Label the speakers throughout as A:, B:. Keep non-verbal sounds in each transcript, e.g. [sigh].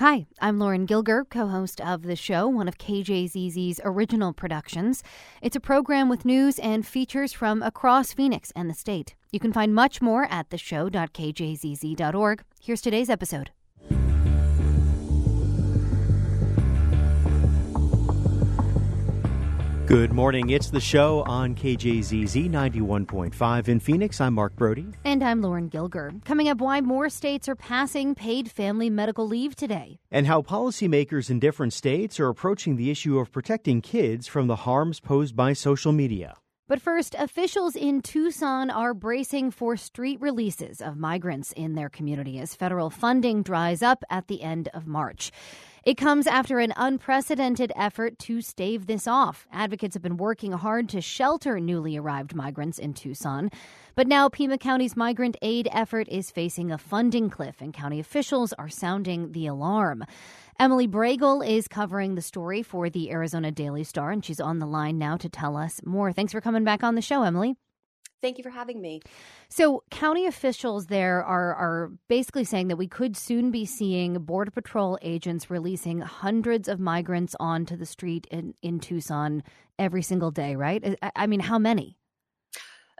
A: Hi, I'm Lauren Gilger, co host of the show, one of KJZZ's original productions. It's a program with news and features from across Phoenix and the state. You can find much more at theshow.kjzz.org. Here's today's episode.
B: Good morning. It's the show on KJZZ 91.5 in Phoenix. I'm Mark Brody.
A: And I'm Lauren Gilger. Coming up, why more states are passing paid family medical leave today.
B: And how policymakers in different states are approaching the issue of protecting kids from the harms posed by social media.
A: But first, officials in Tucson are bracing for street releases of migrants in their community as federal funding dries up at the end of March. It comes after an unprecedented effort to stave this off. Advocates have been working hard to shelter newly arrived migrants in Tucson. But now Pima County's migrant aid effort is facing a funding cliff, and county officials are sounding the alarm. Emily Bregel is covering the story for the Arizona Daily Star, and she's on the line now to tell us more. Thanks for coming back on the show, Emily.
C: Thank you for having me.
A: So, county officials there are are basically saying that we could soon be seeing border patrol agents releasing hundreds of migrants onto the street in, in Tucson every single day, right? I, I mean, how many?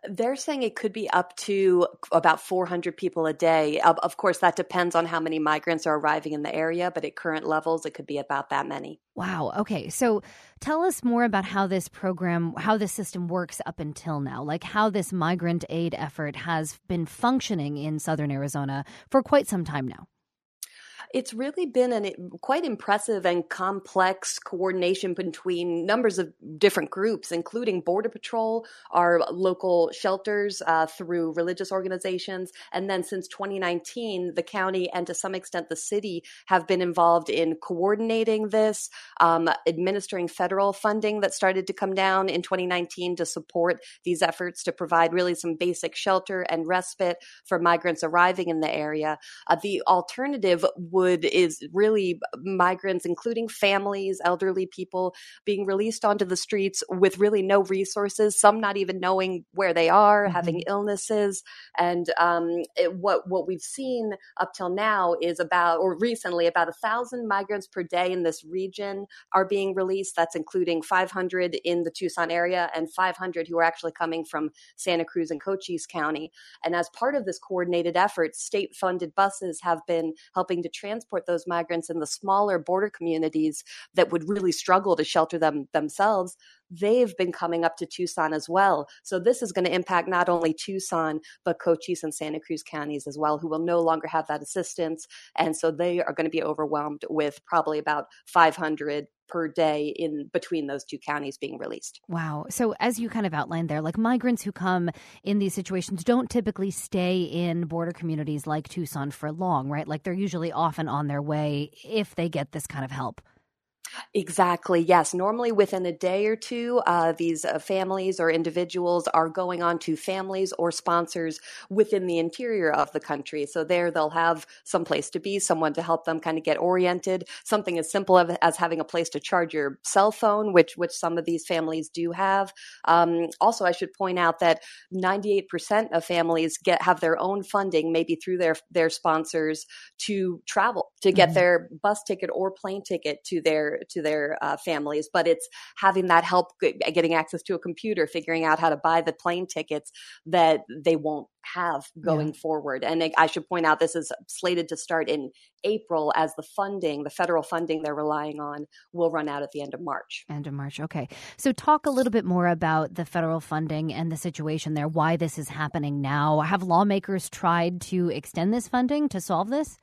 C: They're saying it could be up to about 400 people a day. Of, of, course, that depends on how many migrants are arriving in the area, but at current levels, it could be about that many.
A: Wow. Okay. So tell us more about how this program, how this system works up until now, like how this migrant aid effort has been functioning in southern Arizona for quite some time now
C: it's really been a quite impressive and complex coordination between numbers of different groups, including Border Patrol, our local shelters uh, through religious organizations, and then since 2019, the county and to some extent the city have been involved in coordinating this, um, administering federal funding that started to come down in 2019 to support these efforts to provide really some basic shelter and respite for migrants arriving in the area. Uh, the alternative would would is really migrants, including families, elderly people, being released onto the streets with really no resources. Some not even knowing where they are, mm-hmm. having illnesses, and um, it, what what we've seen up till now is about, or recently, about a thousand migrants per day in this region are being released. That's including 500 in the Tucson area and 500 who are actually coming from Santa Cruz and Cochise County. And as part of this coordinated effort, state funded buses have been helping to transport those migrants in the smaller border communities that would really struggle to shelter them themselves they've been coming up to Tucson as well. So this is going to impact not only Tucson, but Cochise and Santa Cruz counties as well, who will no longer have that assistance. And so they are going to be overwhelmed with probably about 500 per day in between those two counties being released.
A: Wow. So as you kind of outlined there, like migrants who come in these situations don't typically stay in border communities like Tucson for long, right? Like they're usually often on their way if they get this kind of help.
C: Exactly. Yes. Normally, within a day or two, uh, these uh, families or individuals are going on to families or sponsors within the interior of the country. So there, they'll have some place to be, someone to help them kind of get oriented. Something as simple as having a place to charge your cell phone, which which some of these families do have. Um, also, I should point out that 98% of families get have their own funding, maybe through their their sponsors, to travel to get mm-hmm. their bus ticket or plane ticket to their to their uh, families, but it's having that help getting access to a computer, figuring out how to buy the plane tickets that they won't have going yeah. forward. And I should point out this is slated to start in April as the funding, the federal funding they're relying on, will run out at the end of March.
A: End of March. Okay. So talk a little bit more about the federal funding and the situation there, why this is happening now. Have lawmakers tried to extend this funding to solve this?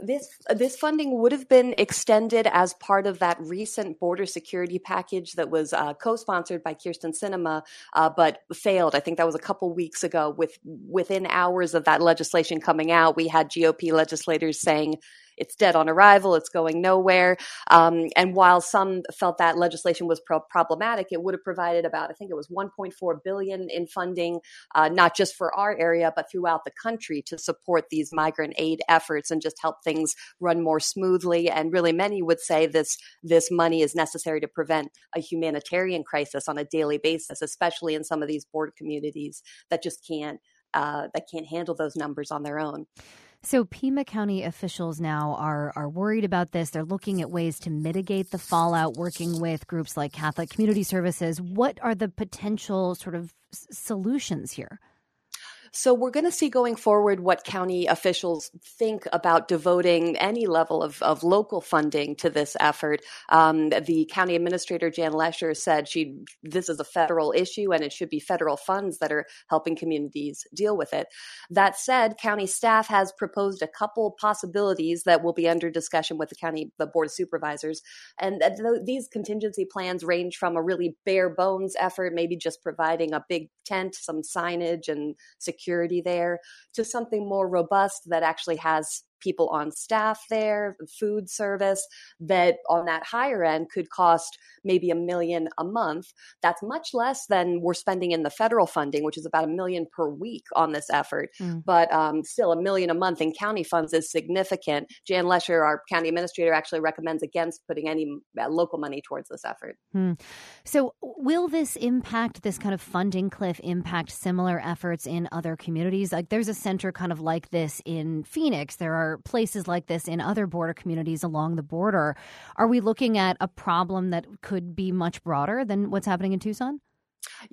C: This this funding would have been extended as part of that recent border security package that was uh, co-sponsored by Kyrsten Sinema, uh, but failed. I think that was a couple weeks ago. With within hours of that legislation coming out, we had GOP legislators saying it's dead on arrival, it's going nowhere. Um, and while some felt that legislation was pro- problematic, it would have provided about, I think it was 1.4 billion in funding, uh, not just for our area, but throughout the country to support these migrant aid efforts and just help things run more smoothly. And really, many would say this this money is necessary to prevent a humanitarian crisis on a daily basis, especially in some of these border communities that just can't uh, that can't handle those numbers on their own.
A: So Pima County officials now are are worried about this. They're looking at ways to mitigate the fallout, working with groups like Catholic Community Services. What are the potential sort of solutions here?
C: So we're going to see going forward what county officials think about devoting any level of, of local funding to this effort. Um, the county administrator Jan Lesher said she this is a federal issue and it should be federal funds that are helping communities deal with it. That said, county staff has proposed a couple possibilities that will be under discussion with the county the board of supervisors, and th- these contingency plans range from a really bare bones effort, maybe just providing a big tent, some signage, and security security there to something more robust that actually has people on staff there, food service that on that higher end could cost maybe a million a month. That's much less than we're spending in the federal funding, which is about a million per week on this effort. Mm. But um, still, a million a month in county funds is significant. Jan Lesher, our county administrator, actually recommends against putting any uh, local money towards this effort.
A: Mm. So, will this impact this kind of funding cliff impact similar efforts in other communities? Like, there's a center kind of like this in Phoenix. There are places like this in other border communities along the border. Are we looking at a problem that could be much broader than what's happening in Tucson?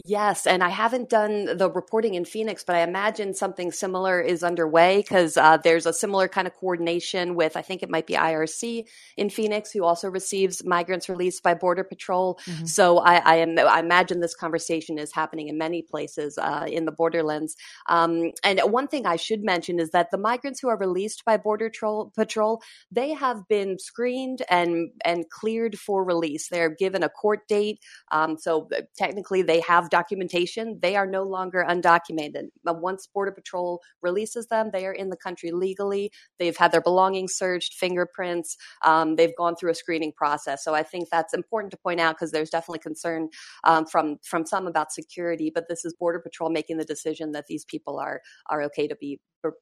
C: Yes, and I haven't done the reporting in Phoenix, but I imagine something similar is underway because uh, there's a similar kind of coordination with, I think it might be IRC in Phoenix, who also receives migrants released by Border Patrol. Mm-hmm. So I, I, am, I imagine this conversation is happening in many places uh, in the borderlands. Um, and one thing I should mention is that the migrants who are released by Border Patrol, Patrol they have been screened and and cleared for release. They're given a court date, um, so uh, technically they have documentation, they are no longer undocumented. Once Border Patrol releases them, they are in the country legally. They've had their belongings searched, fingerprints. Um, they've gone through a screening process. So I think that's important to point out because there's definitely concern um, from from some about security. But this is Border Patrol making the decision that these people are are okay to be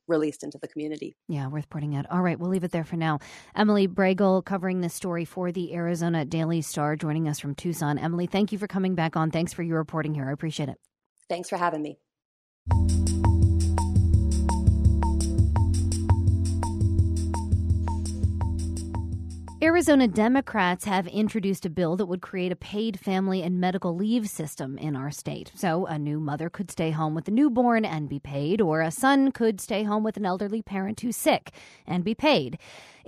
C: released into the community.
A: Yeah, worth pointing out. All right, we'll leave it there for now. Emily Bregel covering this story for the Arizona Daily Star, joining us from Tucson. Emily, thank you for coming back on. Thanks for your reporting here. I appreciate it.
C: Thanks for having me.
A: Arizona Democrats have introduced a bill that would create a paid family and medical leave system in our state. So, a new mother could stay home with a newborn and be paid, or a son could stay home with an elderly parent who's sick and be paid.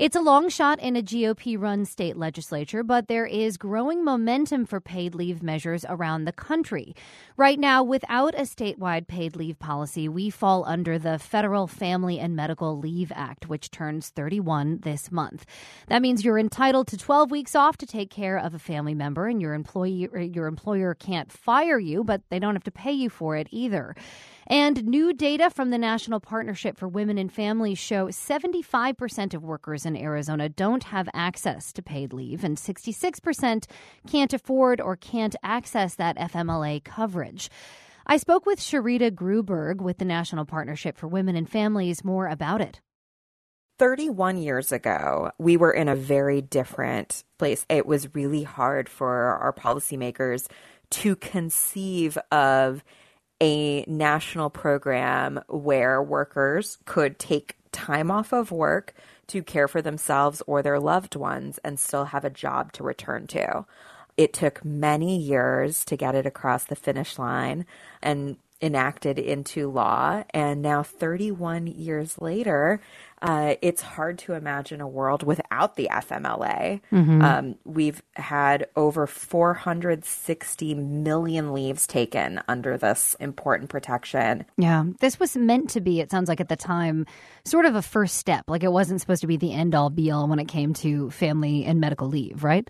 A: It's a long shot in a GOP run state legislature, but there is growing momentum for paid leave measures around the country. Right now, without a statewide paid leave policy, we fall under the Federal Family and Medical Leave Act, which turns 31 this month. That means you're entitled to 12 weeks off to take care of a family member, and your employee your employer can't fire you, but they don't have to pay you for it either. And new data from the National Partnership for Women and Families show 75% of workers in Arizona don't have access to paid leave, and 66% can't afford or can't access that FMLA coverage. I spoke with Sharita Gruberg with the National Partnership for Women and Families more about it.
D: 31 years ago, we were in a very different place. It was really hard for our policymakers to conceive of a national program where workers could take time off of work to care for themselves or their loved ones and still have a job to return to. It took many years to get it across the finish line and enacted into law. And now, 31 years later, uh, it's hard to imagine a world without the FMLA. Mm-hmm. Um, we've had over 460 million leaves taken under this important protection.
A: Yeah, this was meant to be, it sounds like at the time, sort of a first step. Like it wasn't supposed to be the end all be all when it came to family and medical leave, right?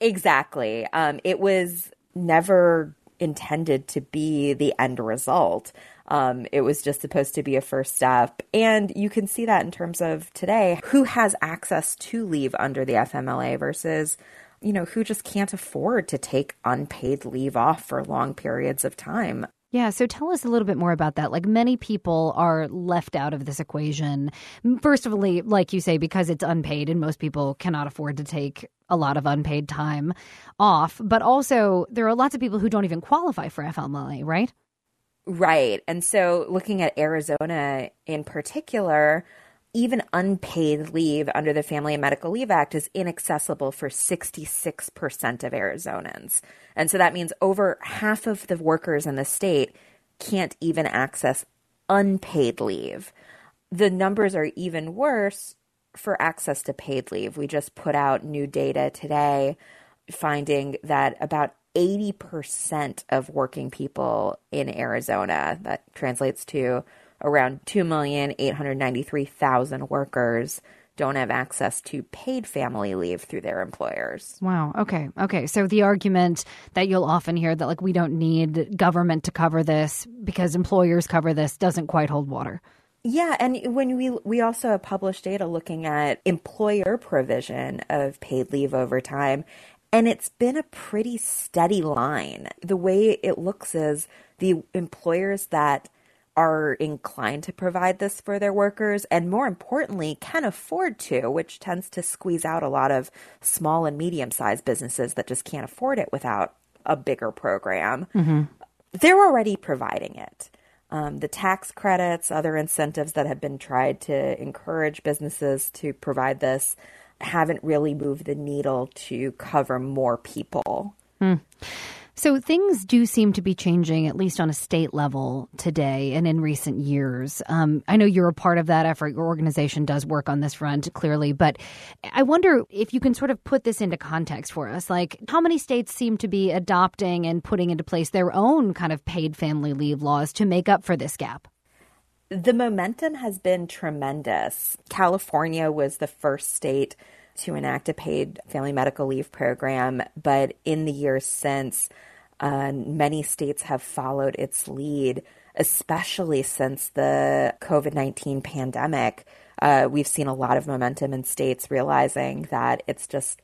D: Exactly. Um, it was never intended to be the end result. Um, it was just supposed to be a first step. And you can see that in terms of today who has access to leave under the FMLA versus, you know, who just can't afford to take unpaid leave off for long periods of time.
A: Yeah, so tell us a little bit more about that. Like many people are left out of this equation. First of all, like you say, because it's unpaid and most people cannot afford to take a lot of unpaid time off. But also, there are lots of people who don't even qualify for FMLA, right?
D: Right. And so looking at Arizona in particular, even unpaid leave under the Family and Medical Leave Act is inaccessible for 66% of Arizonans. And so that means over half of the workers in the state can't even access unpaid leave. The numbers are even worse for access to paid leave. We just put out new data today finding that about 80% of working people in Arizona, that translates to around 2,893,000 workers don't have access to paid family leave through their employers.
A: Wow. Okay. Okay. So the argument that you'll often hear that like we don't need government to cover this because employers cover this doesn't quite hold water.
D: Yeah, and when we we also have published data looking at employer provision of paid leave over time, and it's been a pretty steady line. The way it looks is the employers that are inclined to provide this for their workers and more importantly can afford to which tends to squeeze out a lot of small and medium sized businesses that just can't afford it without a bigger program mm-hmm. they're already providing it um, the tax credits other incentives that have been tried to encourage businesses to provide this haven't really moved the needle to cover more people mm.
A: So things do seem to be changing, at least on a state level today and in recent years. Um, I know you're a part of that effort. Your organization does work on this front clearly, but I wonder if you can sort of put this into context for us. Like, how many states seem to be adopting and putting into place their own kind of paid family leave laws to make up for this gap?
D: The momentum has been tremendous. California was the first state to enact a paid family medical leave program, but in the years since, uh, many states have followed its lead, especially since the COVID 19 pandemic. Uh, we've seen a lot of momentum in states realizing that it's just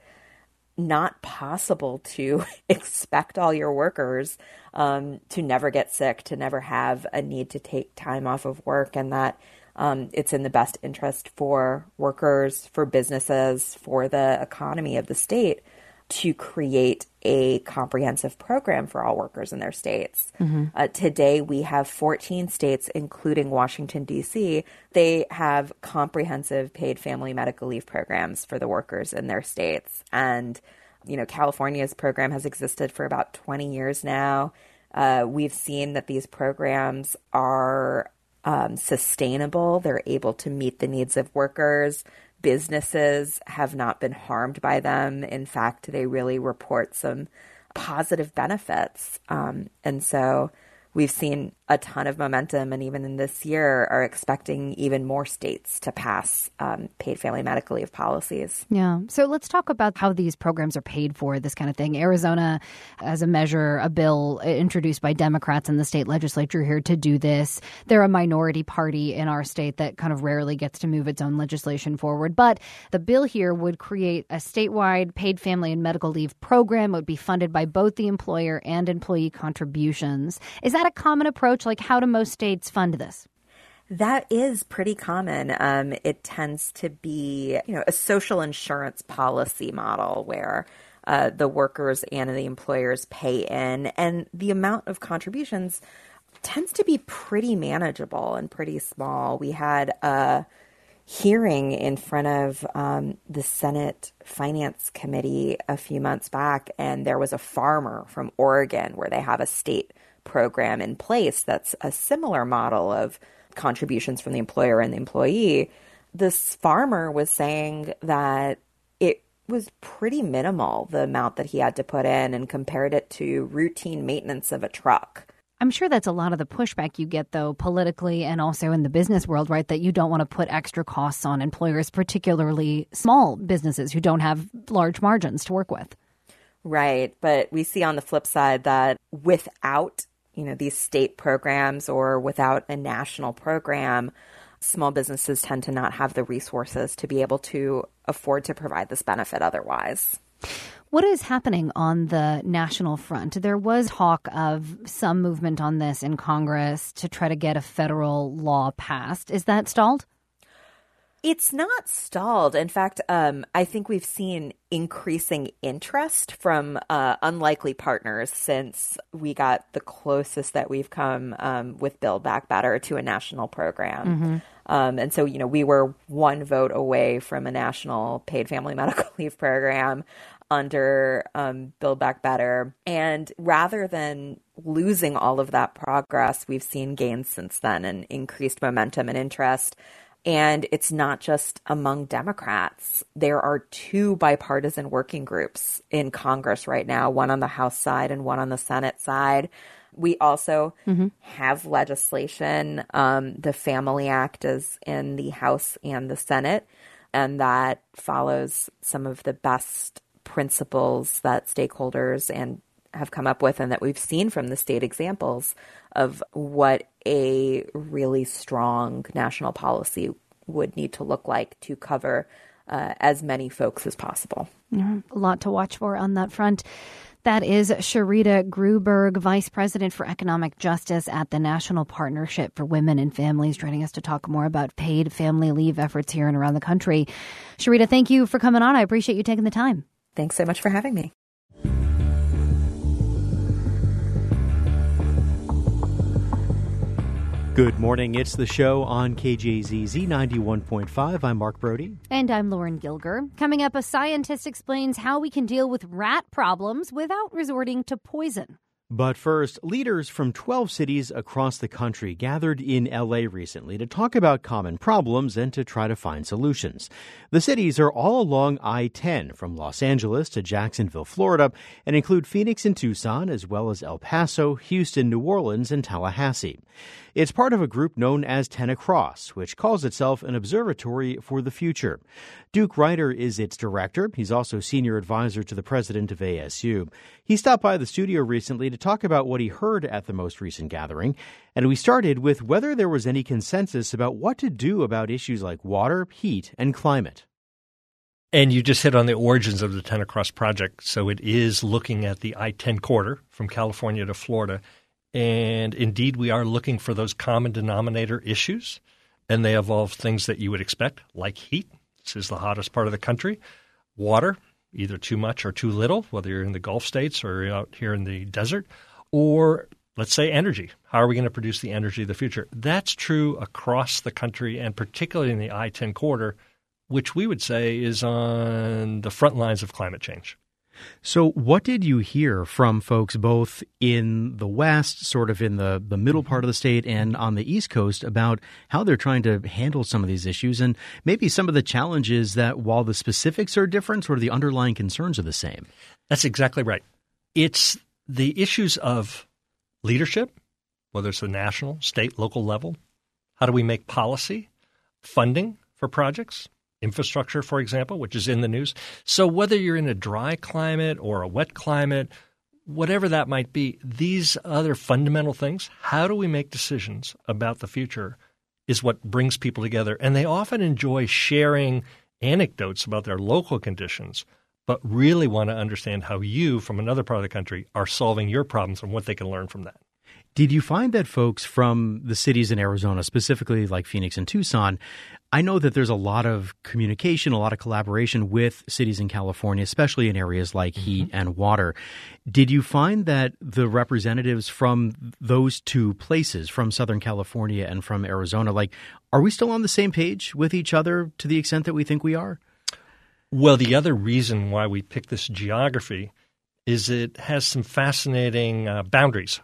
D: not possible to [laughs] expect all your workers um, to never get sick, to never have a need to take time off of work, and that um, it's in the best interest for workers, for businesses, for the economy of the state to create a comprehensive program for all workers in their states. Mm-hmm. Uh, today, we have 14 states, including Washington, D.C., they have comprehensive paid family medical leave programs for the workers in their states. And, you know, California's program has existed for about 20 years now. Uh, we've seen that these programs are um, sustainable. They're able to meet the needs of workers. Businesses have not been harmed by them. In fact, they really report some positive benefits. Um, and so we've seen a ton of momentum, and even in this year, are expecting even more states to pass um, paid family medical leave policies.
A: Yeah. So let's talk about how these programs are paid for, this kind of thing. Arizona, as a measure, a bill introduced by Democrats in the state legislature here to do this. They're a minority party in our state that kind of rarely gets to move its own legislation forward. But the bill here would create a statewide paid family and medical leave program. It would be funded by both the employer and employee contributions. Is that a common approach? Like, how do most states fund this?
D: That is pretty common. Um, it tends to be, you know, a social insurance policy model where uh, the workers and the employers pay in, and the amount of contributions tends to be pretty manageable and pretty small. We had a hearing in front of um, the Senate Finance Committee a few months back, and there was a farmer from Oregon where they have a state program in place that's a similar model of contributions from the employer and the employee, this farmer was saying that it was pretty minimal, the amount that he had to put in, and compared it to routine maintenance of a truck.
A: I'm sure that's a lot of the pushback you get, though, politically and also in the business world, right? That you don't want to put extra costs on employers, particularly small businesses who don't have large margins to work with.
D: Right. But we see on the flip side that without you know these state programs or without a national program small businesses tend to not have the resources to be able to afford to provide this benefit otherwise
A: what is happening on the national front? There was talk of some movement on this in Congress to try to get a federal law passed. Is that stalled?
D: It's not stalled. In fact, um, I think we've seen increasing interest from uh, unlikely partners since we got the closest that we've come um, with Build Back Better to a national program. Mm-hmm. Um, and so, you know, we were one vote away from a national paid family [laughs] medical leave program under um, Build Back Better. And rather than losing all of that progress, we've seen gains since then and increased momentum and interest. And it's not just among Democrats. There are two bipartisan working groups in Congress right now, one on the House side and one on the Senate side. We also mm-hmm. have legislation. Um, the Family Act is in the House and the Senate, and that follows some of the best principles that stakeholders and have come up with and that we've seen from the state examples of what a really strong national policy would need to look like to cover uh, as many folks as possible.
A: Mm-hmm. A lot to watch for on that front. That is Sharita Gruberg, Vice President for Economic Justice at the National Partnership for Women and Families, joining us to talk more about paid family leave efforts here and around the country. Sharita, thank you for coming on. I appreciate you taking the time.
D: Thanks so much for having me.
B: Good morning. It's the show on KJZZ 91.5. I'm Mark Brody.
A: And I'm Lauren Gilger. Coming up, a scientist explains how we can deal with rat problems without resorting to poison.
B: But first, leaders from 12 cities across the country gathered in LA recently to talk about common problems and to try to find solutions. The cities are all along I 10 from Los Angeles to Jacksonville, Florida, and include Phoenix and Tucson, as well as El Paso, Houston, New Orleans, and Tallahassee. It's part of a group known as 10 Across, which calls itself an observatory for the future. Duke Reiter is its director. He's also senior advisor to the president of ASU. He stopped by the studio recently to talk about what he heard at the most recent gathering, and we started with whether there was any consensus about what to do about issues like water, heat, and climate.
E: And you just hit on the origins of the 10 Across project. So it is looking at the I 10 corridor from California to Florida and indeed, we are looking for those common denominator issues. And they involve things that you would expect, like heat. This is the hottest part of the country. Water, either too much or too little, whether you're in the Gulf states or out here in the desert. Or let's say energy. How are we going to produce the energy of the future? That's true across the country and particularly in the I 10 corridor, which we would say is on the front lines of climate change.
B: So, what did you hear from folks both in the West, sort of in the, the middle part of the state, and on the East Coast about how they're trying to handle some of these issues and maybe some of the challenges that, while the specifics are different, sort of the underlying concerns are the same?
E: That's exactly right. It's the issues of leadership, whether it's the national, state, local level. How do we make policy, funding for projects? Infrastructure, for example, which is in the news. So whether you're in a dry climate or a wet climate, whatever that might be, these other fundamental things, how do we make decisions about the future is what brings people together. And they often enjoy sharing anecdotes about their local conditions, but really want to understand how you, from another part of the country, are solving your problems and what they can learn from that.
B: Did you find that folks from the cities in Arizona, specifically like Phoenix and Tucson, I know that there's a lot of communication, a lot of collaboration with cities in California, especially in areas like mm-hmm. heat and water. Did you find that the representatives from those two places, from Southern California and from Arizona, like, are we still on the same page with each other to the extent that we think we are?
E: Well, the other reason why we picked this geography is it has some fascinating uh, boundaries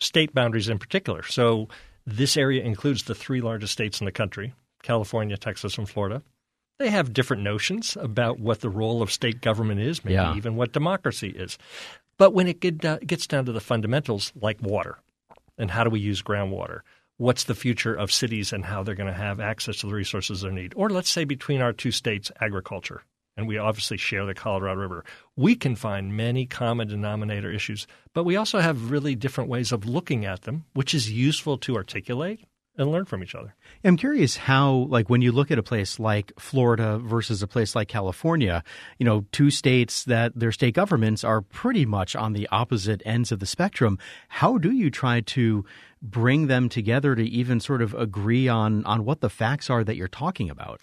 E: state boundaries in particular. So this area includes the three largest states in the country California, Texas, and Florida. They have different notions about what the role of state government is, maybe yeah. even what democracy is. But when it get, uh, gets down to the fundamentals like water and how do we use groundwater, what's the future of cities and how they're going to have access to the resources they need, or let's say between our two states, agriculture and we obviously share the Colorado River. We can find many common denominator issues, but we also have really different ways of looking at them, which is useful to articulate and learn from each other.
B: I'm curious how, like, when you look at a place like Florida versus a place like California, you know, two states that their state governments are pretty much on the opposite ends of the spectrum. How do you try to bring them together to even sort of agree on on what the facts are that you're talking about?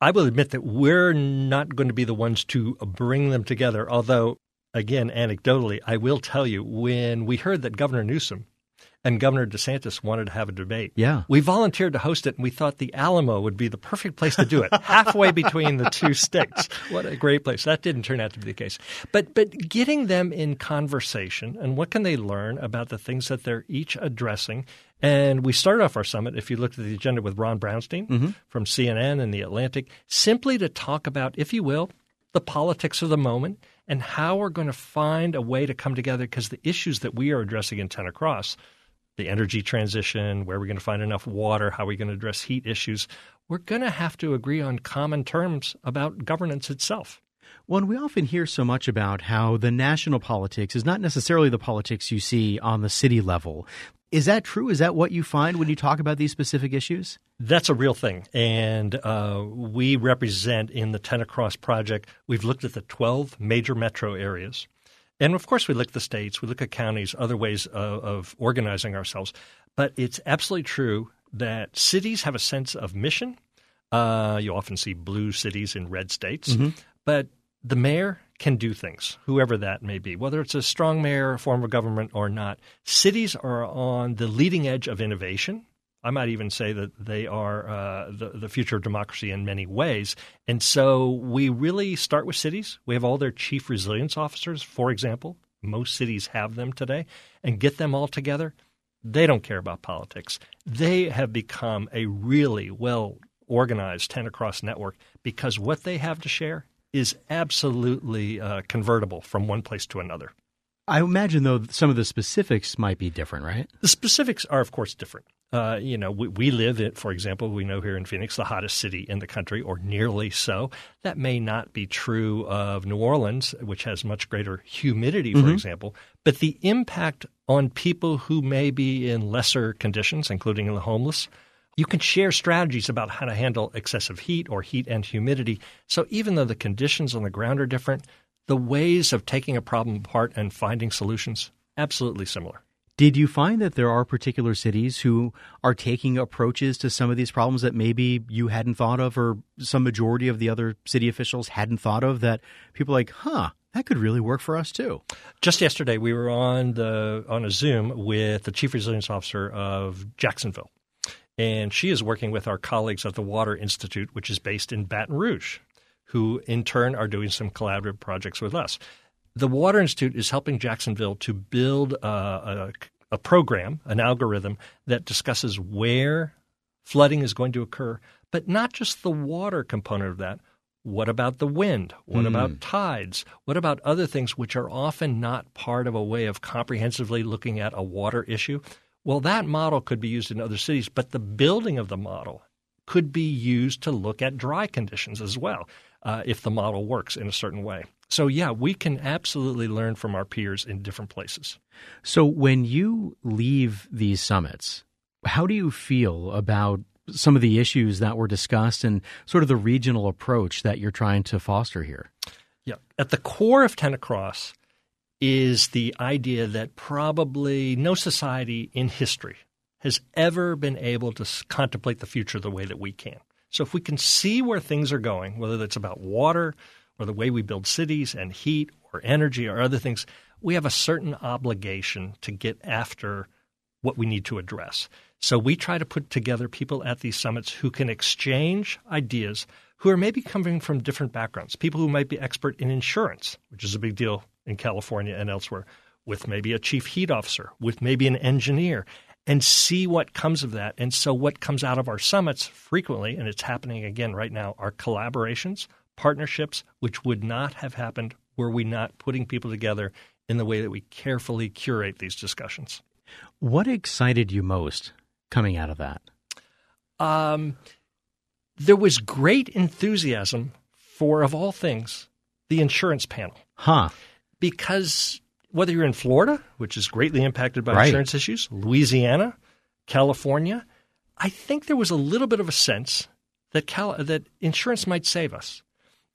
E: I will admit that we're not going to be the ones to bring them together. Although, again, anecdotally, I will tell you when we heard that Governor Newsom and Governor DeSantis wanted to have a debate.
B: Yeah.
E: We volunteered to host it, and we thought the Alamo would be the perfect place to do it, [laughs] halfway between the two states. What a great place. That didn't turn out to be the case. But, but getting them in conversation, and what can they learn about the things that they're each addressing? And we started off our summit, if you looked at the agenda, with Ron Brownstein mm-hmm. from CNN and The Atlantic, simply to talk about, if you will, the politics of the moment and how we're going to find a way to come together because the issues that we are addressing in 10 Across – the energy transition, where are we're going to find enough water, how are we going to address heat issues, we're going to have to agree on common terms about governance itself.
B: Well, we often hear so much about how the national politics is not necessarily the politics you see on the city level. Is that true? Is that what you find when you talk about these specific issues?
E: That's a real thing. And uh, we represent in the 10 Across project, we've looked at the 12 major metro areas. And of course, we look at the states, we look at counties, other ways of, of organizing ourselves. But it's absolutely true that cities have a sense of mission. Uh, you often see blue cities in red states, mm-hmm. but the mayor can do things, whoever that may be, whether it's a strong mayor, a form of government, or not. Cities are on the leading edge of innovation. I might even say that they are uh, the, the future of democracy in many ways. And so we really start with cities. We have all their chief resilience officers, for example. Most cities have them today, and get them all together. They don't care about politics. They have become a really well organized 10 Across network because what they have to share is absolutely uh, convertible from one place to another.
B: I imagine, though, some of the specifics might be different, right?
E: The specifics are, of course, different. Uh, you know, we, we live in, for example, we know here in Phoenix, the hottest city in the country, or nearly so. That may not be true of New Orleans, which has much greater humidity, for mm-hmm. example. But the impact on people who may be in lesser conditions, including the homeless, you can share strategies about how to handle excessive heat or heat and humidity. So even though the conditions on the ground are different, the ways of taking a problem apart and finding solutions absolutely similar.
B: Did you find that there are particular cities who are taking approaches to some of these problems that maybe you hadn't thought of, or some majority of the other city officials hadn't thought of? That people like, huh, that could really work for us too.
E: Just yesterday, we were on the on a Zoom with the chief resilience officer of Jacksonville, and she is working with our colleagues at the Water Institute, which is based in Baton Rouge, who in turn are doing some collaborative projects with us. The Water Institute is helping Jacksonville to build uh, a, a, a program, an algorithm that discusses where flooding is going to occur, but not just the water component of that. What about the wind? What mm. about tides? What about other things which are often not part of a way of comprehensively looking at a water issue? Well, that model could be used in other cities, but the building of the model could be used to look at dry conditions as well uh, if the model works in a certain way. So, yeah, we can absolutely learn from our peers in different places.
B: So, when you leave these summits, how do you feel about some of the issues that were discussed and sort of the regional approach that you're trying to foster here?
E: Yeah. At the core of 10 Across is the idea that probably no society in history has ever been able to contemplate the future the way that we can. So if we can see where things are going, whether that's about water, or the way we build cities and heat or energy or other things, we have a certain obligation to get after what we need to address. So we try to put together people at these summits who can exchange ideas, who are maybe coming from different backgrounds, people who might be expert in insurance, which is a big deal in California and elsewhere, with maybe a chief heat officer, with maybe an engineer, and see what comes of that. And so what comes out of our summits frequently, and it's happening again right now, are collaborations – partnerships which would not have happened were we not putting people together in the way that we carefully curate these discussions.
B: What excited you most coming out of that? Um,
E: there was great enthusiasm for, of all things, the insurance panel.
B: Huh.
E: Because whether you're in Florida, which is greatly impacted by
B: right.
E: insurance issues, Louisiana, California, I think there was a little bit of a sense that Cal- that insurance might save us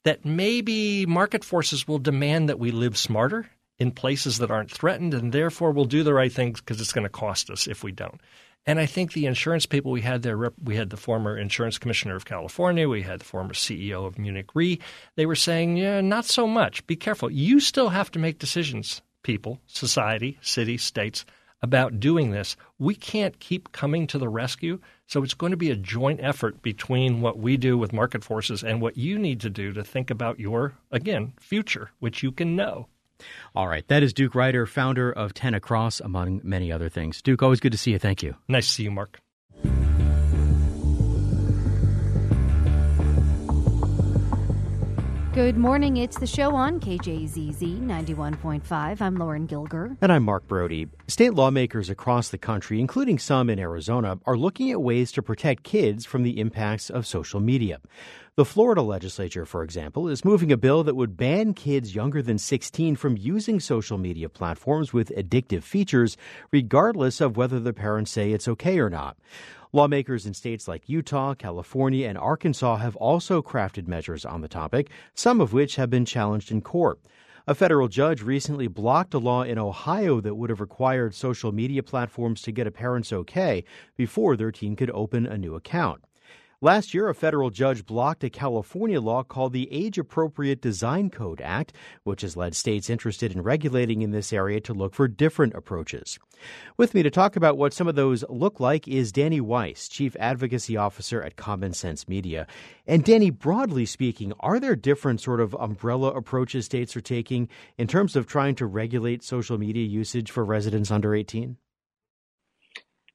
E: that maybe market forces will demand that we live smarter in places that aren't threatened, and therefore we'll do the right things because it's going to cost us if we don't. And I think the insurance people we had there, we had the former insurance commissioner of California, we had the former CEO of Munich Re. They were saying, yeah, not so much. Be careful. You still have to make decisions, people, society, cities, states, about doing this. We can't keep coming to the rescue. So it's going to be a joint effort between what we do with market forces and what you need to do to think about your, again, future, which you can know.
B: All right. That is Duke Reiter, founder of 10 Across, among many other things. Duke, always good to see you. Thank you.
E: Nice to see you, Mark.
A: Good morning. It's the show on KJZZ 91.5. I'm Lauren Gilger.
B: And I'm Mark Brody. State lawmakers across the country, including some in Arizona, are looking at ways to protect kids from the impacts of social media. The Florida legislature, for example, is moving a bill that would ban kids younger than 16 from using social media platforms with addictive features, regardless of whether the parents say it's okay or not. Lawmakers in states like Utah, California, and Arkansas have also crafted measures on the topic, some of which have been challenged in court. A federal judge recently blocked a law in Ohio that would have required social media platforms to get a parent's okay before their teen could open a new account. Last year, a federal judge blocked a California law called the Age Appropriate Design Code Act, which has led states interested in regulating in this area to look for different approaches. With me to talk about what some of those look like is Danny Weiss, Chief Advocacy Officer at Common Sense Media. And Danny, broadly speaking, are there different sort of umbrella approaches states are taking in terms of trying to regulate social media usage for residents under 18?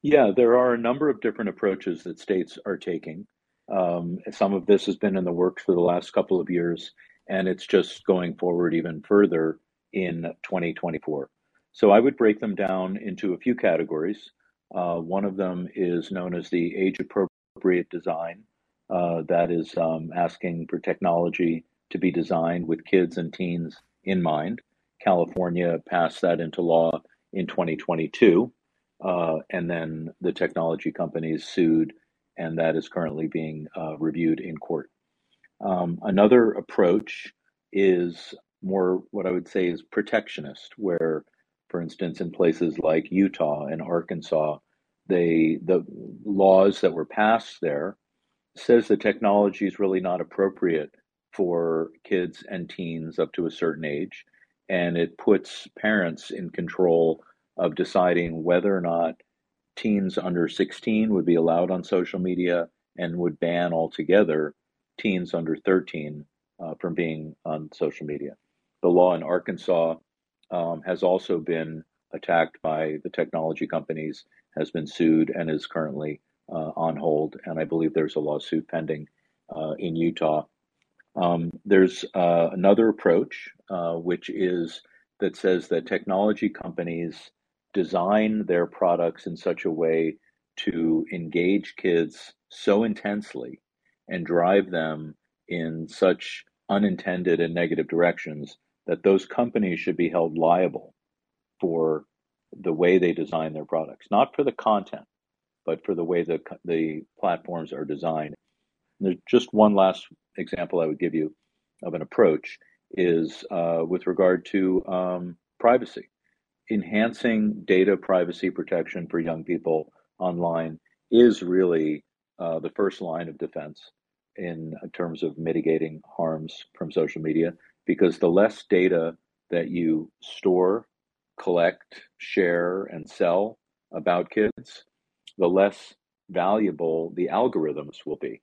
F: Yeah, there are a number of different approaches that states are taking. Um, some of this has been in the works for the last couple of years, and it's just going forward even further in 2024. So I would break them down into a few categories. Uh, one of them is known as the age appropriate design, uh, that is um, asking for technology to be designed with kids and teens in mind. California passed that into law in 2022. Uh, and then the technology companies sued, and that is currently being uh, reviewed in court. Um, another approach is more what I would say is protectionist, where, for instance, in places like Utah and Arkansas, they the laws that were passed there says the technology is really not appropriate for kids and teens up to a certain age, and it puts parents in control of deciding whether or not teens under 16 would be allowed on social media and would ban altogether teens under 13 uh, from being on social media. The law in Arkansas um, has also been attacked by the technology companies, has been sued, and is currently uh, on hold. And I believe there's a lawsuit pending uh, in Utah. Um, there's uh, another approach, uh, which is that says that technology companies design their products in such a way to engage kids so intensely and drive them in such unintended and negative directions that those companies should be held liable for the way they design their products, not for the content, but for the way the the platforms are designed. And there's just one last example I would give you of an approach is uh, with regard to um, privacy enhancing data privacy protection for young people online is really uh, the first line of defense in terms of mitigating harms from social media because the less data that you store, collect, share, and sell about kids, the less valuable the algorithms will be.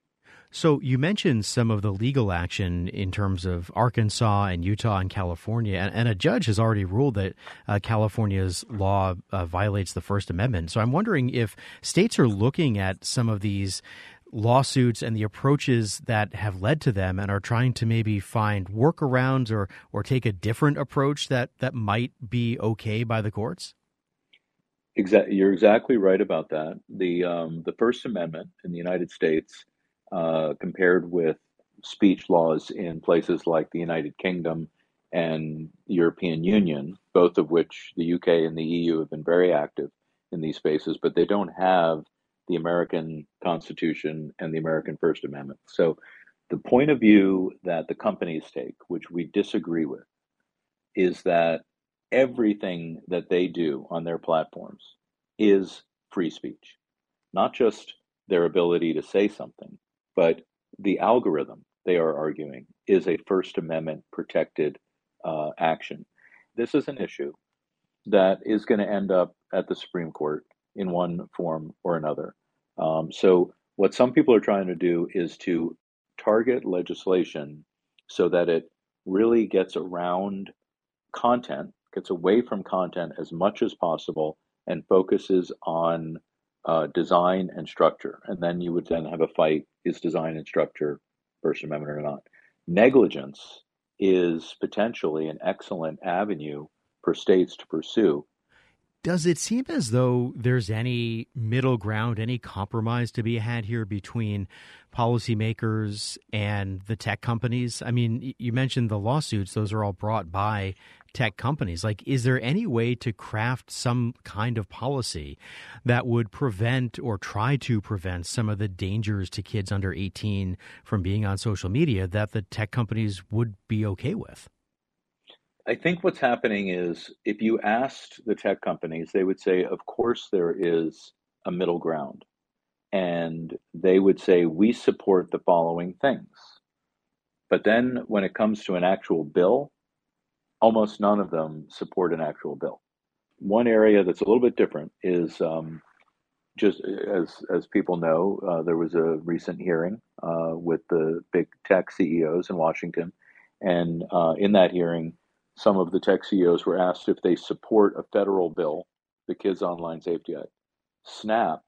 B: So you mentioned some of the legal action in terms of Arkansas and Utah and California, and, and a judge has already ruled that uh, California's law uh, violates the First Amendment. So I'm wondering if states are looking at some of these lawsuits and the approaches that have led to them and are trying to maybe find workarounds or or take a different approach that that might be okay by the courts.
F: Exactly, you're exactly right about that. The um, the First Amendment in the United States uh, compared with speech laws in places like the United Kingdom and European Union, both of which the UK and the EU have been very active in these spaces, but they don't have the American Constitution and the American First Amendment. So the point of view that the companies take, which we disagree with, is that everything that they do on their platforms is free speech, not just their ability to say something, but the algorithm, they are arguing, is a First Amendment protected uh, action. This is an issue that is going to end up at the Supreme Court in one form or another. Um, so, what some people are trying to do is to target legislation so that it really gets around content, gets away from content as much as possible, and focuses on uh, design and structure. And then you would then have a fight is design and structure First Amendment or not? Negligence is potentially an excellent avenue for states to pursue
B: does it seem as though there's any middle ground, any compromise to be had here between policymakers and the tech companies? I mean, you mentioned the lawsuits, those are all brought by tech companies. Like, is there any way to craft some kind of policy that would prevent or try to prevent some of the dangers to kids under 18 from being on social media that the tech companies would be okay with?
F: I think what's happening is if you asked the tech companies, they would say, of course, there is a middle ground. And they would say, we support the following things. But then when it comes to an actual bill, almost none of them support an actual bill. One area that's a little bit different is um, just as as people know, uh, there was a recent hearing uh, with the big tech CEOs in Washington, and uh, in that hearing, some of the tech CEOs were asked if they support a federal bill, the Kids Online Safety Act. Snap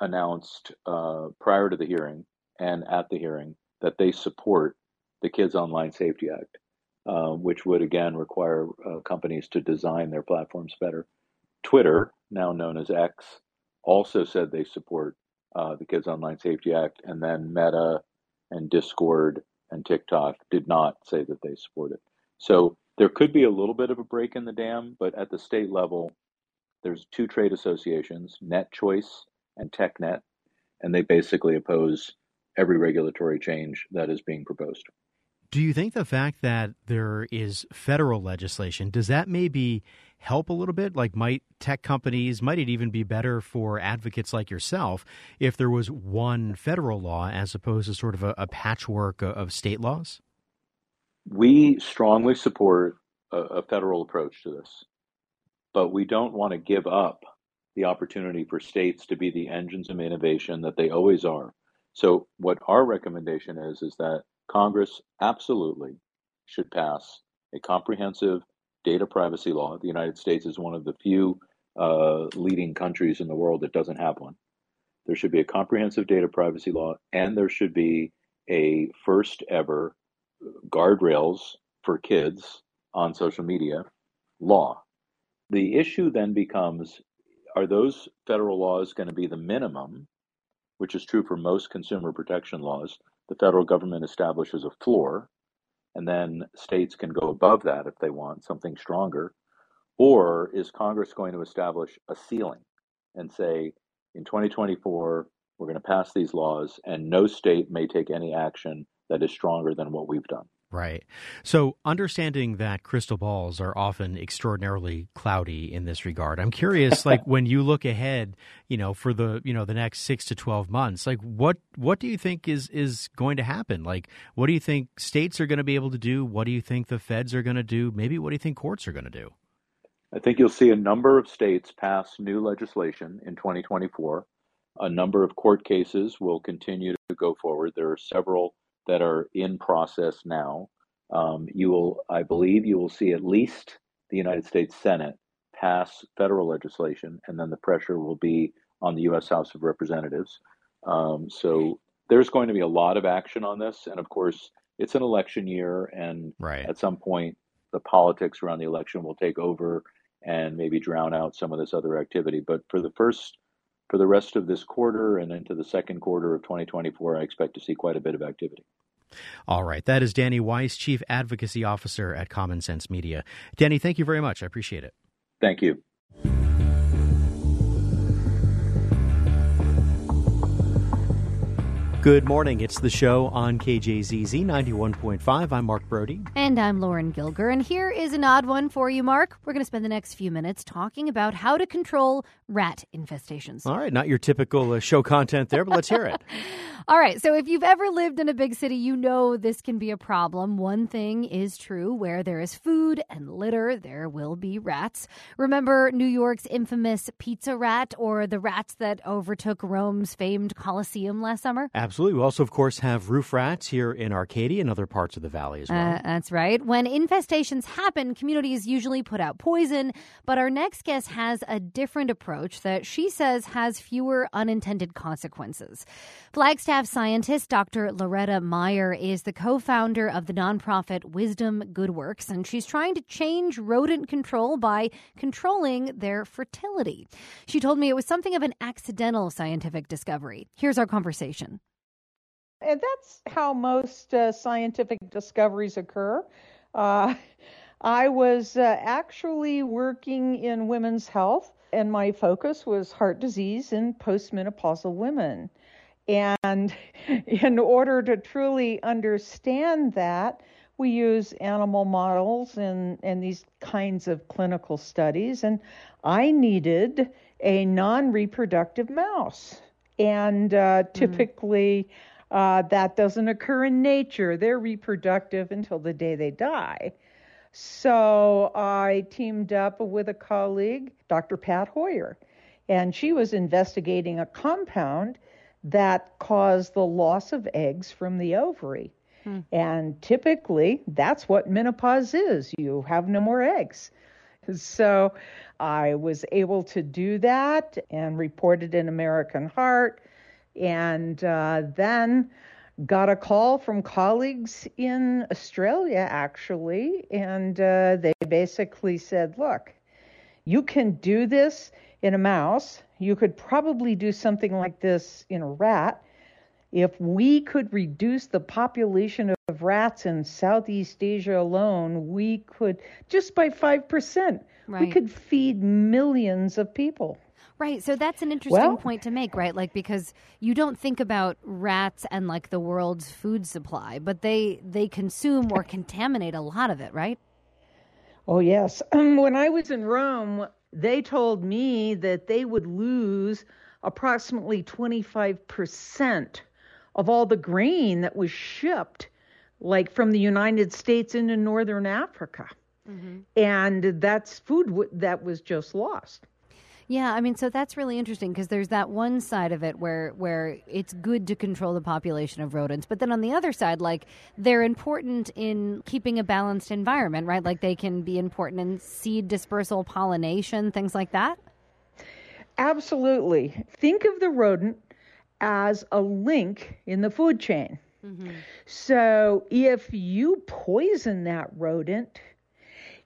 F: announced uh, prior to the hearing and at the hearing that they support the Kids Online Safety Act, uh, which would again require uh, companies to design their platforms better. Twitter, now known as X, also said they support uh, the Kids Online Safety Act, and then Meta and Discord and TikTok did not say that they support it. So there could be a little bit of a break in the dam, but at the state level, there's two trade associations, NetChoice and TechNet, and they basically oppose every regulatory change that is being proposed.
B: Do you think the fact that there is federal legislation does that maybe help a little bit? Like, might tech companies might it even be better for advocates like yourself if there was one federal law as opposed to sort of a, a patchwork of state laws?
F: We strongly support a, a federal approach to this, but we don't want to give up the opportunity for states to be the engines of innovation that they always are. So, what our recommendation is is that Congress absolutely should pass a comprehensive data privacy law. The United States is one of the few uh, leading countries in the world that doesn't have one. There should be a comprehensive data privacy law, and there should be a first ever guardrails for kids on social media law. The issue then becomes are those federal laws going to be the minimum, which is true for most consumer protection laws? The federal government establishes a floor, and then states can go above that if they want something stronger. Or is Congress going to establish a ceiling and say, in 2024, we're going to pass these laws, and no state may take any action that is stronger than what we've done.
B: Right. So, understanding that crystal balls are often extraordinarily cloudy in this regard, I'm curious, [laughs] like when you look ahead, you know, for the you know the next six to twelve months, like what what do you think is is going to happen? Like, what do you think states are going to be able to do? What do you think the feds are going to do? Maybe what do you think courts are going to do?
F: I think you'll see a number of states pass new legislation in 2024. A number of court cases will continue to go forward. There are several that are in process now. Um, you will, I believe, you will see at least the United States Senate pass federal legislation, and then the pressure will be on the U.S. House of Representatives. Um, so there's going to be a lot of action on this, and of course, it's an election year, and
B: right.
F: at some point, the politics around the election will take over and maybe drown out some of this other activity. But for the first for the rest of this quarter and into the second quarter of 2024, I expect to see quite a bit of activity.
B: All right. That is Danny Weiss, Chief Advocacy Officer at Common Sense Media. Danny, thank you very much. I appreciate it.
F: Thank you.
B: Good morning. It's the show on KJZZ 91.5. I'm Mark Brodie.
A: And I'm Lauren Gilger. And here is an odd one for you, Mark. We're going to spend the next few minutes talking about how to control rat infestations.
B: All right. Not your typical uh, show content there, but let's hear it. [laughs]
A: All right. So if you've ever lived in a big city, you know this can be a problem. One thing is true where there is food and litter, there will be rats. Remember New York's infamous pizza rat or the rats that overtook Rome's famed Colosseum last summer?
B: Absolutely. We also, of course, have roof rats here in Arcadia and other parts of the valley as well.
A: Uh, that's right. When infestations happen, communities usually put out poison, but our next guest has a different approach that she says has fewer unintended consequences. Flagstaff scientist Dr. Loretta Mayer is the co founder of the nonprofit Wisdom Good Works, and she's trying to change rodent control by controlling their fertility. She told me it was something of an accidental scientific discovery. Here's our conversation.
G: And that's how most uh, scientific discoveries occur. Uh, [laughs] I was uh, actually working in women's health, and my focus was heart disease in postmenopausal women. And [laughs] in order to truly understand that, we use animal models and, and these kinds of clinical studies. And I needed a non reproductive mouse. And uh, mm. typically, mm. Uh, that doesn't occur in nature. They're reproductive until the day they die. So I teamed up with a colleague, Dr. Pat Hoyer, and she was investigating a compound that caused the loss of eggs from the ovary. Hmm. And typically, that's what menopause is. You have no more eggs. So I was able to do that and reported in American Heart. And uh, then got a call from colleagues in Australia, actually. And uh, they basically said, look, you can do this in a mouse you could probably do something like this in a rat. If we could reduce the population of rats in Southeast Asia alone, we could, just by 5%, right. we could feed millions of people.
A: Right. So that's an interesting well, point to make, right? Like because you don't think about rats and like the world's food supply, but they they consume or contaminate a lot of it, right?
G: Oh yes. [clears throat] when I was in Rome, they told me that they would lose approximately 25% of all the grain that was shipped, like from the United States into Northern Africa. Mm-hmm. And that's food w- that was just lost.
A: Yeah, I mean, so that's really interesting because there's that one side of it where where it's good to control the population of rodents, but then on the other side, like they're important in keeping a balanced environment, right? Like they can be important in seed dispersal, pollination, things like that.
G: Absolutely. Think of the rodent as a link in the food chain. Mm-hmm. So if you poison that rodent,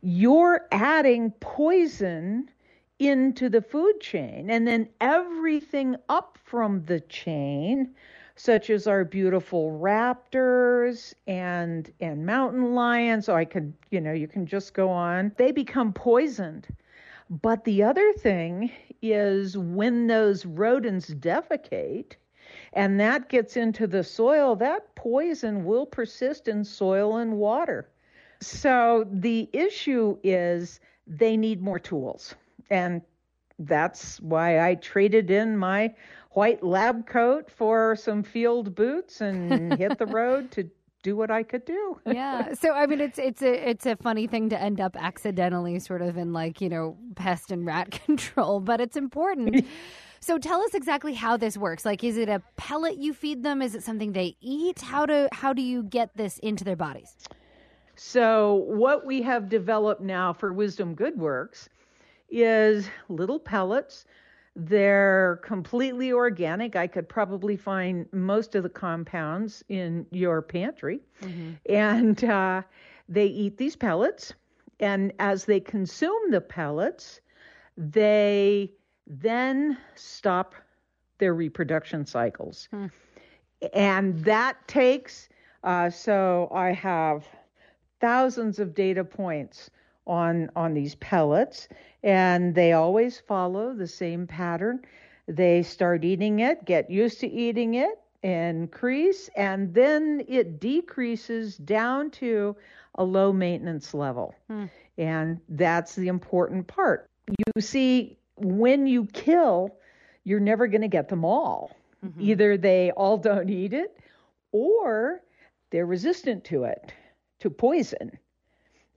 G: you're adding poison into the food chain. And then everything up from the chain, such as our beautiful raptors and and mountain lions, so I could, you know, you can just go on. They become poisoned. But the other thing is when those rodents defecate, and that gets into the soil, that poison will persist in soil and water. So the issue is they need more tools. And that's why I traded in my white lab coat for some field boots and [laughs] hit the road to do what I could do. [laughs]
A: yeah. So I mean it's it's a it's a funny thing to end up accidentally sort of in like, you know, pest and rat [laughs] control, but it's important. so tell us exactly how this works. Like is it a pellet you feed them? Is it something they eat? How do how do you get this into their bodies?
G: So what we have developed now for Wisdom Good Works is little pellets. They're completely organic. I could probably find most of the compounds in your pantry. Mm-hmm. And uh, they eat these pellets. And as they consume the pellets, they then stop their reproduction cycles. Hmm. And that takes, uh, so I have thousands of data points on on these pellets and they always follow the same pattern they start eating it get used to eating it increase and then it decreases down to a low maintenance level. Hmm. And that's the important part. You see, when you kill, you're never going to get them all. Mm-hmm. Either they all don't eat it or they're resistant to it, to poison.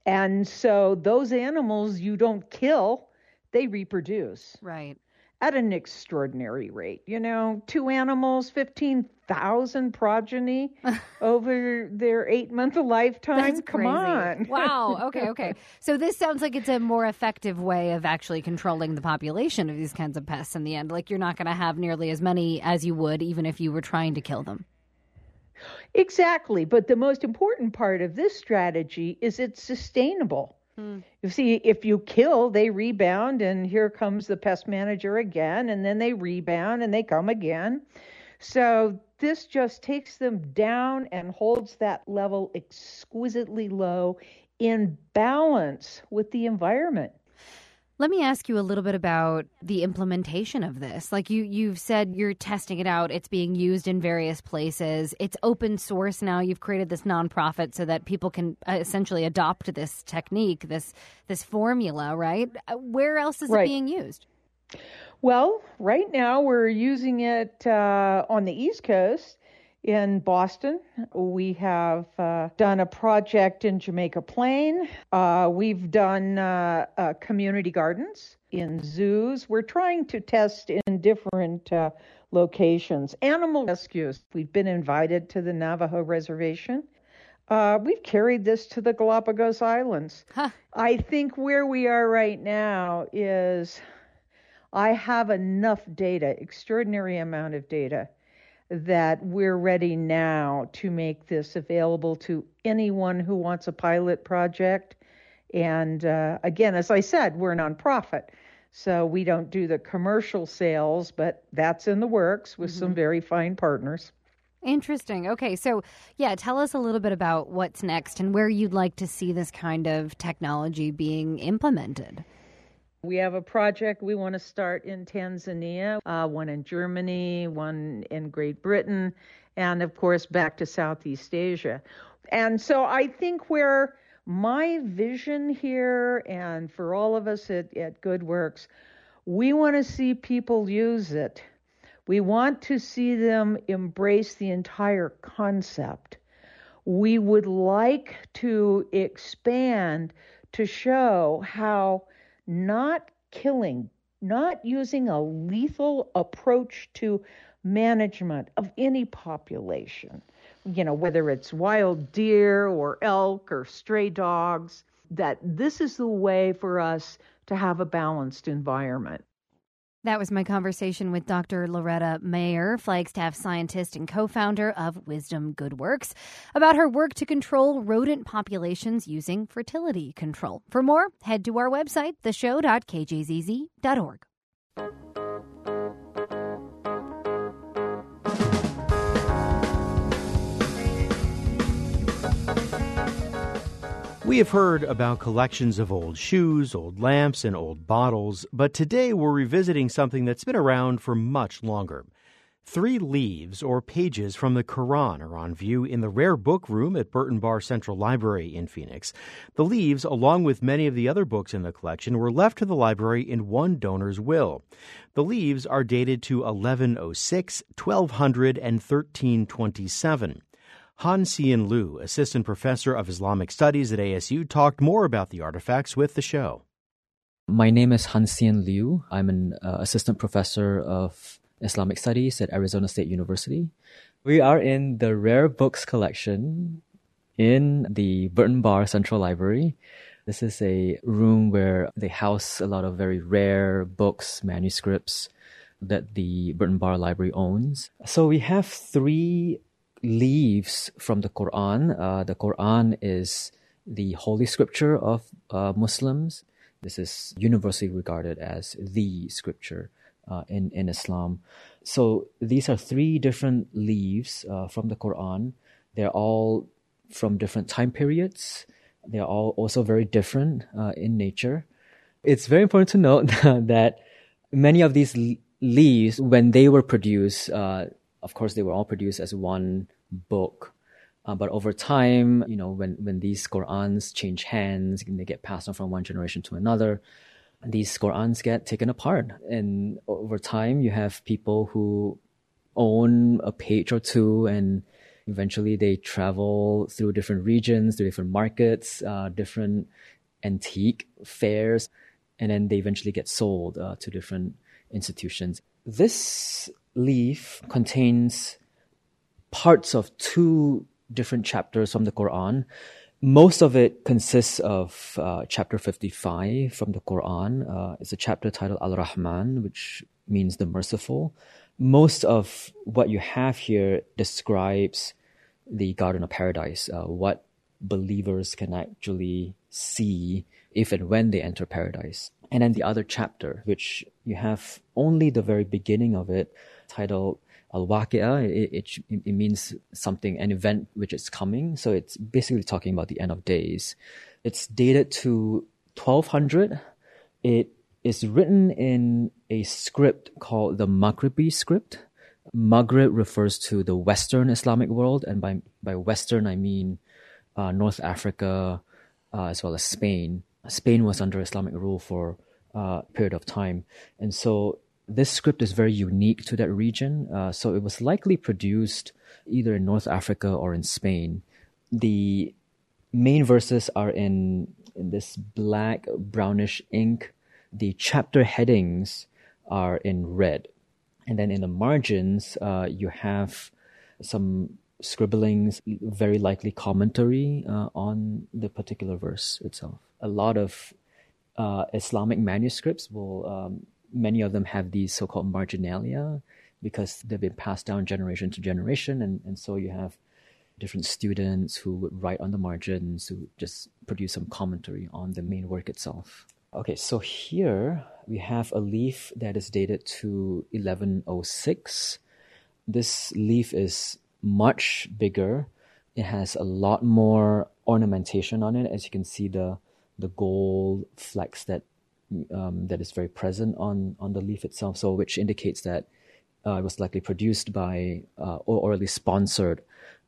G: And so those animals you don't kill, they reproduce.
A: Right
G: at an extraordinary rate. You know, two animals, 15,000 progeny [laughs] over their eight month lifetime.
A: That's
G: Come
A: crazy.
G: on.
A: wow. Okay. Okay. [laughs] So this sounds like it's a more effective way of actually controlling the population of these kinds of pests in the end. Like you're not going to have nearly as many as you would even if you were trying to kill them.
G: Exactly. But the most important part of this strategy is it's sustainable. Hmm. You see, if you kill, they rebound, and here comes the pest manager again, and then they rebound and they come again. So this just takes them down and holds that level exquisitely low in balance with the environment.
A: Let me ask you a little bit about the implementation of this. Like you you've said you're testing it out, it's being used in various places. It's open source now. You've created this nonprofit so that people can uh, essentially adopt this technique, this this formula, right? Uh, where else is right. it being used?
G: Well, right now we're using it uh, on the East Coast in Boston. We have uh, done a project in Jamaica Plain. Uh, we've done uh, uh community gardens in zoos. We're trying to test in different uh, locations. Animal rescues. We've been invited to the Navajo Reservation. Uh, we've carried this to the Galapagos Islands. Huh. I think where we are right now is I have enough data, extraordinary amount of data, that we're ready now to make this available to anyone who wants a pilot project. And uh, again, as I said, we're a nonprofit. So we don't do the commercial sales, but that's in the works with mm-hmm. some very fine partners.
A: Interesting. Okay, so yeah, tell us a little bit about what's next and where you'd like to see this kind of technology being implemented.
G: We have a project we want to start in Tanzania, uh, one in Germany, one in Great Britain, and of course back to Southeast Asia. And so I think where my vision here, and for all of us at, at Good Works, we want to see people use it. We want to see them embrace the entire concept. We would like to expand to show how not killing, not using a lethal approach to management of any population, you know, whether it's wild deer or elk or stray dogs, that this is the way for us to have a balanced environment.
A: That was my conversation with Dr. Loretta Mayer, Flagstaff scientist and co founder of Wisdom Good Works, about her work to control rodent populations using fertility control. For more, head to our website, theshow.kjzz.org.
B: We have heard about collections of old shoes, old lamps, and old bottles, but today we're revisiting something that's been around for much longer. Three leaves or pages from the Quran are on view in the rare book room at Burton Barr Central Library in Phoenix. The leaves, along with many of the other books in the collection, were left to the library in one donor's will. The leaves are dated to 1106, 1200, and 1327. Han Hsien Liew, assistant professor of Islamic studies at ASU, talked more about the artifacts with the show.
H: My name is Han Hsien Liew. I'm an uh, assistant professor of Islamic studies at Arizona State University. We are in the rare books collection in the Burton Barr Central Library. This is a room where they house a lot of very rare books, manuscripts that the Burton Barr Library owns. So we have three leaves from the Quran. Uh, the Quran is the holy scripture of uh, Muslims. This is universally regarded as the scripture uh, in, in Islam. So these are three different leaves uh, from the Quran. They're all from different time periods. They're all also very different uh, in nature. It's very important to note [laughs] that many of these leaves, when they were produced, uh, Of course, they were all produced as one book. Uh, but over time, you know, when, when these Qurans change hands and they get passed on from one generation to another, these Qurans get taken apart. And over time, you have people who own a page or two and eventually they travel through different regions, through different markets, uh, different antique fairs, and then they eventually get sold uh, to different institutions. This leaf contains parts of two different chapters from the Quran. Most of it consists of uh, chapter 55 from the Quran. Uh, it's a chapter titled Al Rahman, which means the merciful. Most of what you have here describes the Garden of Paradise, uh, what believers can actually see if and when they enter paradise. And then the other chapter, which you have only the very beginning of it, titled Al Waqi'ah, it, it, it, means something, an event which is coming. So it's basically talking about the end of days. It's dated to 1200. It is written in a script called the Maghribi script. Maghrib refers to the Western Islamic world, and by, by Western I mean uh, North Africa uh, as well as Spain. Spain was under Islamic rule for uh, a period of time, and so this script is very unique to that region. Uh, so it was likely produced either in North Africa or in Spain. The main verses are in, in this black brownish ink. The chapter headings are in red. And then in the margins, uh, you have some scribblings, very likely commentary uh, on the particular verse itself. A lot of uh, Islamic manuscripts will um, many of them have these so-called marginalia because they've been passed down generation to generation. And, and so you have different students who would write on the margins who just produce some commentary on the main work itself. Okay so here we have a leaf that is dated to 1106 this leaf is much bigger. It has a lot more ornamentation on it. As you can see the the gold flecks that um, that is very present on on the leaf itself. So, which indicates that uh, it was likely produced by uh, or, at least sponsored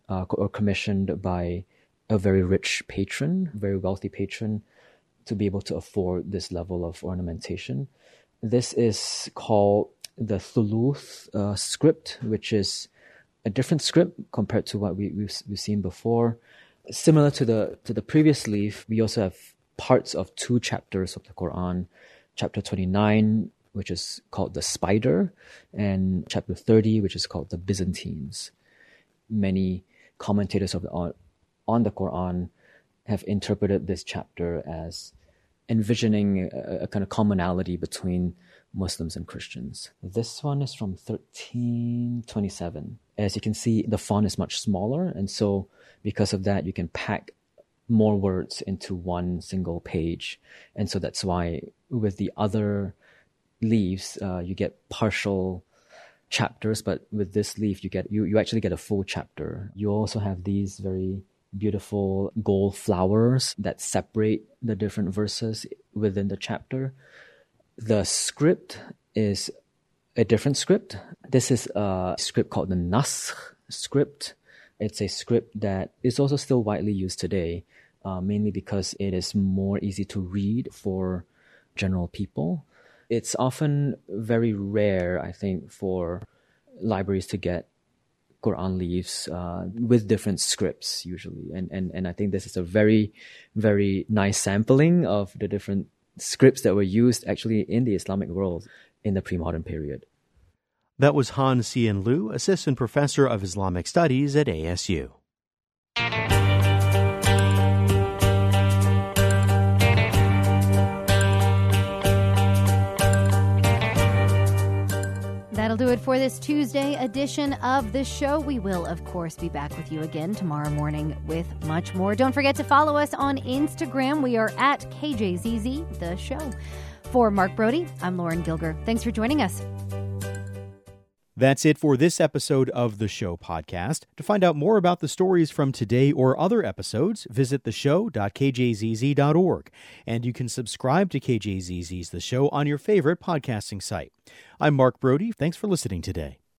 H: uh, or commissioned by a very rich patron, very wealthy patron, to be able to afford this level of ornamentation. This is called the Thuluth uh, script, which is a different script compared to what we, we've, we've seen before. Similar to the to the previous leaf, we also have parts of two chapters of the Quran. Chapter 29, which is called the spider, and chapter 30, which is called the Byzantines. Many commentators of the, on, on the Quran have interpreted this chapter as envisioning a, a, kind of commonality between Muslims and Christians. This one is from 1327. As you can see, the font is much smaller, and so because of that, you can pack more words into one single page. And so that's why with the other leaves, uh, you get partial chapters, but with this leaf, you get you, you actually get a full chapter. You also have these very beautiful gold flowers that separate the different verses within the chapter. The script is a different script. This is a script called the Naskh script. It's a script that is also still widely used today uh, mainly because it is more easy to read for general people. It's often very rare, I think, for libraries to get Quran leaves uh, with different scripts usually, and, and and I think this is a very very nice sampling of the different scripts that were used actually in the Islamic world in the pre-modern period.
B: That was Han Hsien Liew, assistant professor of Islamic studies at ASU.
A: Do it for this Tuesday edition of the show. We will, of course, be back with you again tomorrow morning with much more. Don't forget to follow us on Instagram. We are at KJZZ, the show. For Mark Brodie, I'm Lauren Gilger. Thanks for joining us.
B: That's it for this episode of the Show podcast. To find out more about the stories from today or other episodes, visit theshow.kjzz.org. And you can subscribe to KJZZ's The Show on your favorite podcasting site. I'm Mark Brodie. Thanks for listening today.